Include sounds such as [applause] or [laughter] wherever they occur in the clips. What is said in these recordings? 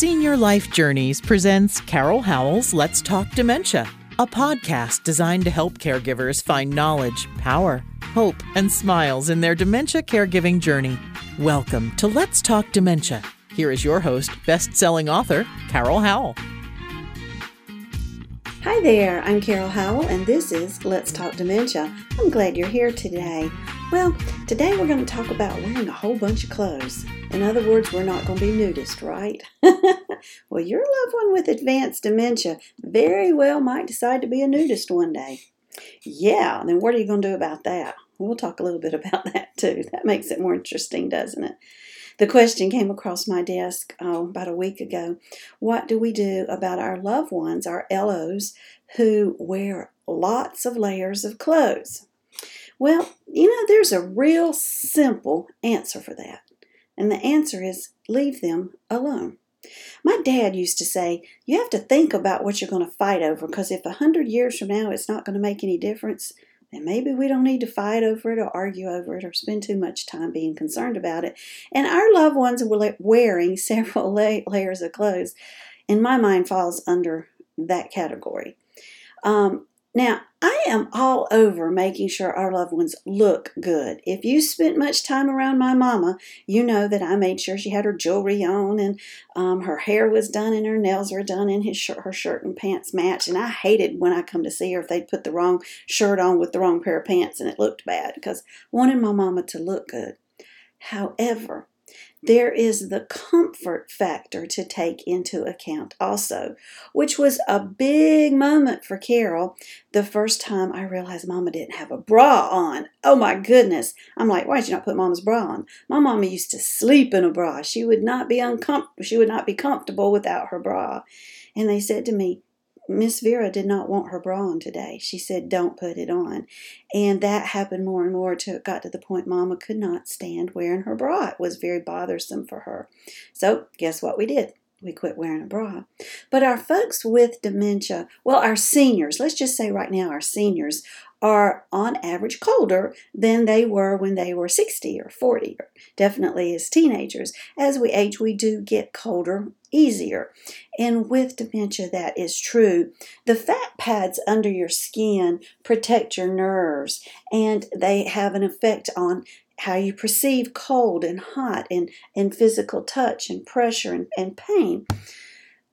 Senior Life Journeys presents Carol Howell's Let's Talk Dementia, a podcast designed to help caregivers find knowledge, power, hope, and smiles in their dementia caregiving journey. Welcome to Let's Talk Dementia. Here is your host, best selling author, Carol Howell. Hi there, I'm Carol Howell, and this is Let's Talk Dementia. I'm glad you're here today. Well, today we're going to talk about wearing a whole bunch of clothes. In other words, we're not going to be nudist, right? [laughs] well, your loved one with advanced dementia very well might decide to be a nudist one day. Yeah, then what are you going to do about that? We'll talk a little bit [laughs] about that too. That makes it more interesting, doesn't it? The question came across my desk oh, about a week ago. What do we do about our loved ones, our LOs, who wear lots of layers of clothes? Well, you know, there's a real simple answer for that. And the answer is leave them alone. My dad used to say, You have to think about what you're going to fight over because if a hundred years from now it's not going to make any difference, and maybe we don't need to fight over it or argue over it or spend too much time being concerned about it. And our loved ones were wearing [laughs] several layers of clothes, in my mind, falls under that category. Um, now, I am all over making sure our loved ones look good. If you spent much time around my mama, you know that I made sure she had her jewelry on and um, her hair was done and her nails were done and his her shirt and pants matched. And I hated when I come to see her if they'd put the wrong shirt on with the wrong pair of pants and it looked bad because I wanted my mama to look good. However, there is the comfort factor to take into account also, which was a big moment for Carol the first time I realized Mama didn't have a bra on. Oh my goodness. I'm like, why did you not put Mama's bra on? My mama used to sleep in a bra. She would not be uncomfortable. She would not be comfortable without her bra. And they said to me, Miss Vera did not want her bra on today. She said, Don't put it on. And that happened more and more till it got to the point Mama could not stand wearing her bra. It was very bothersome for her. So, guess what we did? We quit wearing a bra. But our folks with dementia, well, our seniors, let's just say right now, our seniors are on average colder than they were when they were 60 or 40, or definitely as teenagers. As we age, we do get colder easier. And with dementia, that is true. The fat pads under your skin protect your nerves and they have an effect on how you perceive cold and hot and, and physical touch and pressure and, and pain.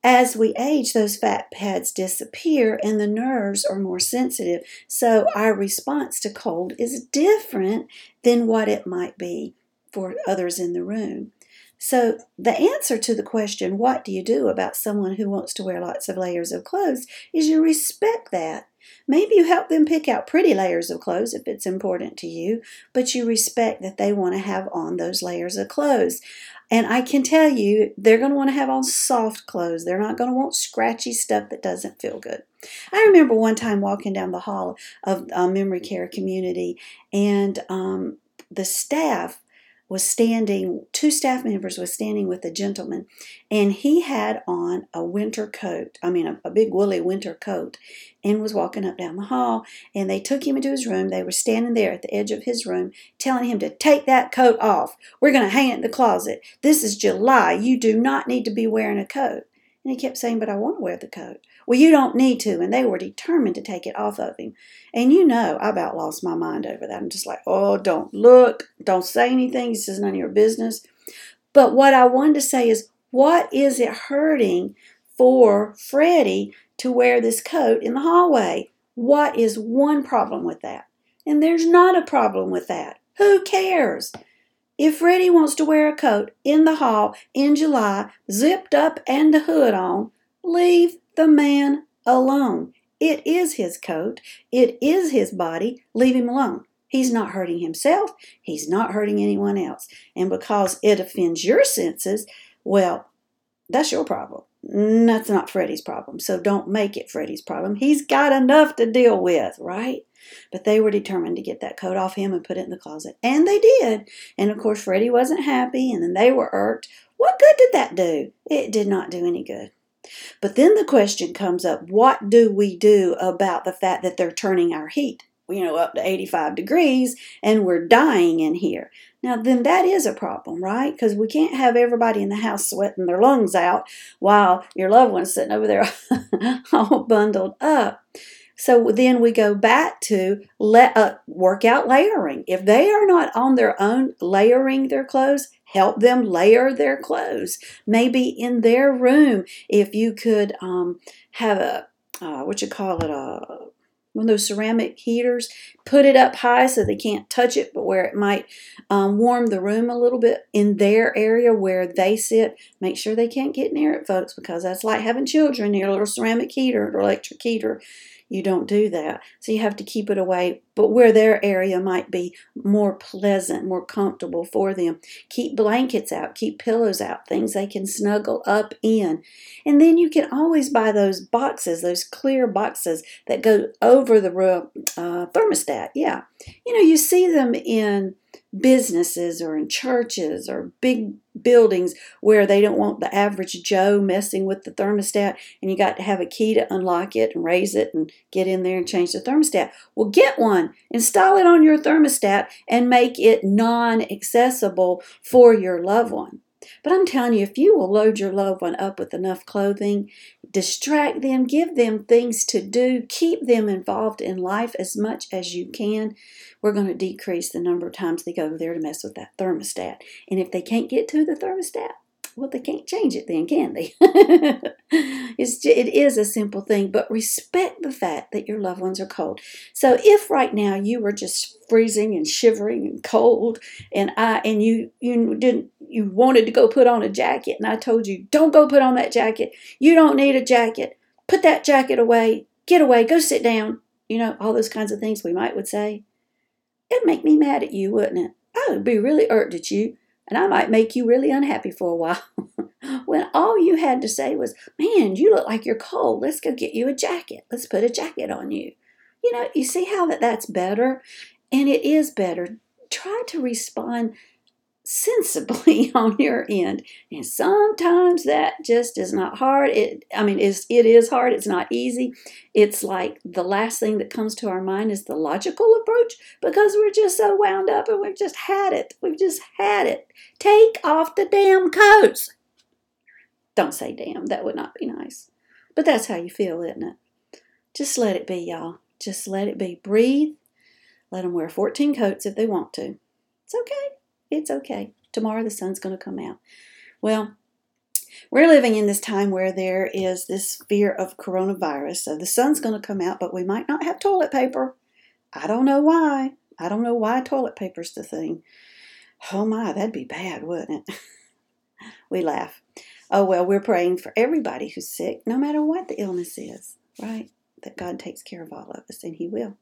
As we age, those fat pads disappear and the nerves are more sensitive. So our response to cold is different than what it might be for others in the room. So, the answer to the question, what do you do about someone who wants to wear lots of layers of clothes, is you respect that. Maybe you help them pick out pretty layers of clothes if it's important to you, but you respect that they want to have on those layers of clothes. And I can tell you, they're going to want to have on soft clothes. They're not going to want scratchy stuff that doesn't feel good. I remember one time walking down the hall of a memory care community, and um, the staff was standing, two staff members was standing with a gentleman, and he had on a winter coat, I mean, a, a, big woolly winter coat, and was walking up down the hall. And they took him into his room. They were standing there at the edge of his room, telling him to take that coat off. We're going to hang it in the closet. This is July. You do not need to be wearing a coat. And he kept saying, But I want to wear the coat. Well, you don't need to. And they were determined to take it off of him. And you know, I about lost my mind over that. I'm just like, Oh, don't look. Don't say anything. This is none of your business. But what I wanted to say is, what is it hurting for Freddie to wear this coat in the hallway? What is one problem with that? And there's not a problem with that. Who cares? If Freddie wants to wear a coat in the hall in July, zipped up and the hood on, leave the man alone. It is his coat. It is his body. Leave him alone. He's not hurting himself. He's not hurting anyone else. And because it offends your senses, well, that's your problem. That's not Freddie's problem. So don't make it Freddie's problem. He's got enough to deal with, right? But they were determined to get that coat off him and put it in the closet. And they did. And of course, Freddie wasn't happy, and then they were irked. What good did that do? It did not do any good. But then the question comes up what do we do about the fact that they're turning our heat? you know, up to 85 degrees and we're dying in here. Now, then that is a problem, right? Because we can't have everybody in the house sweating their lungs out while your loved one's sitting over there [laughs] all bundled up. So then we go back to let uh, workout layering. If they are not on their own layering their clothes, help them layer their clothes. Maybe in their room, if you could um, have a uh, what you call it a one of those ceramic heaters, put it up high so they can't touch it, but where it might um, warm the room a little bit in their area where they sit. Make sure they can't get near it, folks, because that's like having children near a little ceramic heater or electric heater you don't do that. So you have to keep it away, but where their area might be more pleasant, more comfortable for them. Keep blankets out, keep pillows out, things they can snuggle up in. And then you can always buy those boxes, those clear boxes that go over the uh, thermostat. Yeah. You know, you see them in businesses or in churches or big buildings where they don't want the average Joe messing with the thermostat and you got to have a key to unlock it and raise it and get in there and change the thermostat. Well, get one, install it on your thermostat and make it non accessible for your loved one. But I'm telling you, if you will load your loved one up with enough clothing, distract them, give them things to do, keep them involved in life as much as you can, we're going to decrease the number of times they go there to mess with that thermostat. And if they can't get to the thermostat, well, they can't change it then, can they? [laughs] it's, it is a simple thing, but respect the fact that your loved ones are cold. So if right now you were just freezing and shivering and cold, and I and you you didn't you wanted to go put on a jacket, and I told you don't go put on that jacket. You don't need a jacket. Put that jacket away. Get away. Go sit down. You know all those kinds of things we might would say. It'd make me mad at you, wouldn't it? I would be really irked at you and I might make you really unhappy for a while. [laughs] when all you had to say was, Man, you look like you're cold. Let's go get you a jacket. Let's put a jacket on you. You know, you see how that that's better? And it is better. Try to respond sensibly [laughs] on your end. And sometimes that just is not hard. It I mean it's it is hard, it's not easy. It's like the last thing that comes to our mind is the logical approach because we're just so wound up and we've just had it. We've just had it. Take off the damn coats. Don't say damn, that would not be nice. But that's how you feel, isn't it? Just let it be, y'all. Just let it be. Breathe. Let them wear 14 coats if they want to. It's okay. It's okay. Tomorrow the sun's going to come out. Well, we're living in this time where there is this fear of coronavirus. So the sun's going to come out, but we might not have toilet paper. I don't know why. I don't know why toilet paper's the thing. Oh my, that'd be bad, wouldn't it? [laughs] we laugh. Oh well, we're praying for everybody who's sick, no matter what the illness is, right? That God takes care of all of us, and He will.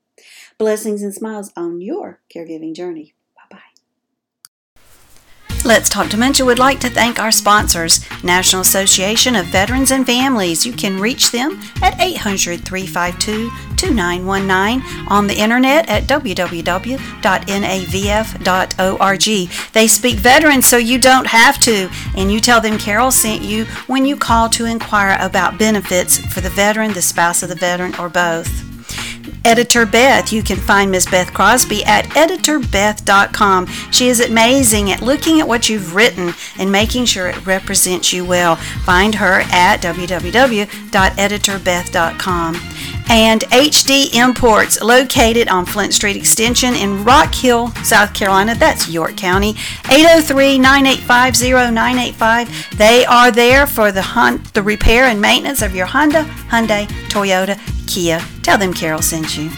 Blessings and smiles on your caregiving journey. Let's Talk Dementia would like to thank our sponsors, National Association of Veterans and Families. You can reach them at 800 352 2919 on the internet at www.navf.org. They speak veterans so you don't have to, and you tell them Carol sent you when you call to inquire about benefits for the veteran, the spouse of the veteran, or both. Editor Beth. You can find Miss Beth Crosby at editorbeth.com. She is amazing at looking at what you've written and making sure it represents you well. Find her at www.editorbeth.com. And HD Imports, located on Flint Street Extension in Rock Hill, South Carolina. That's York County. 803 985 0985. They are there for the, the repair and maintenance of your Honda, Hyundai, Toyota, Kia. Tell them Carol sent you.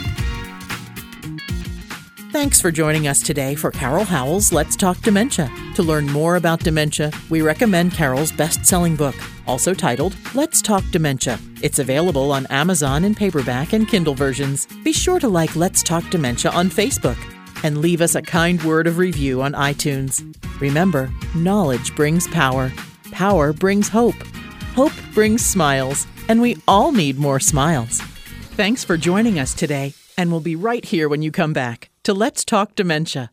Thanks for joining us today for Carol Howell's Let's Talk Dementia. To learn more about dementia, we recommend Carol's best selling book, also titled Let's Talk Dementia. It's available on Amazon in paperback and Kindle versions. Be sure to like Let's Talk Dementia on Facebook and leave us a kind word of review on iTunes. Remember, knowledge brings power, power brings hope, hope brings smiles, and we all need more smiles. Thanks for joining us today, and we'll be right here when you come back to Let's Talk Dementia.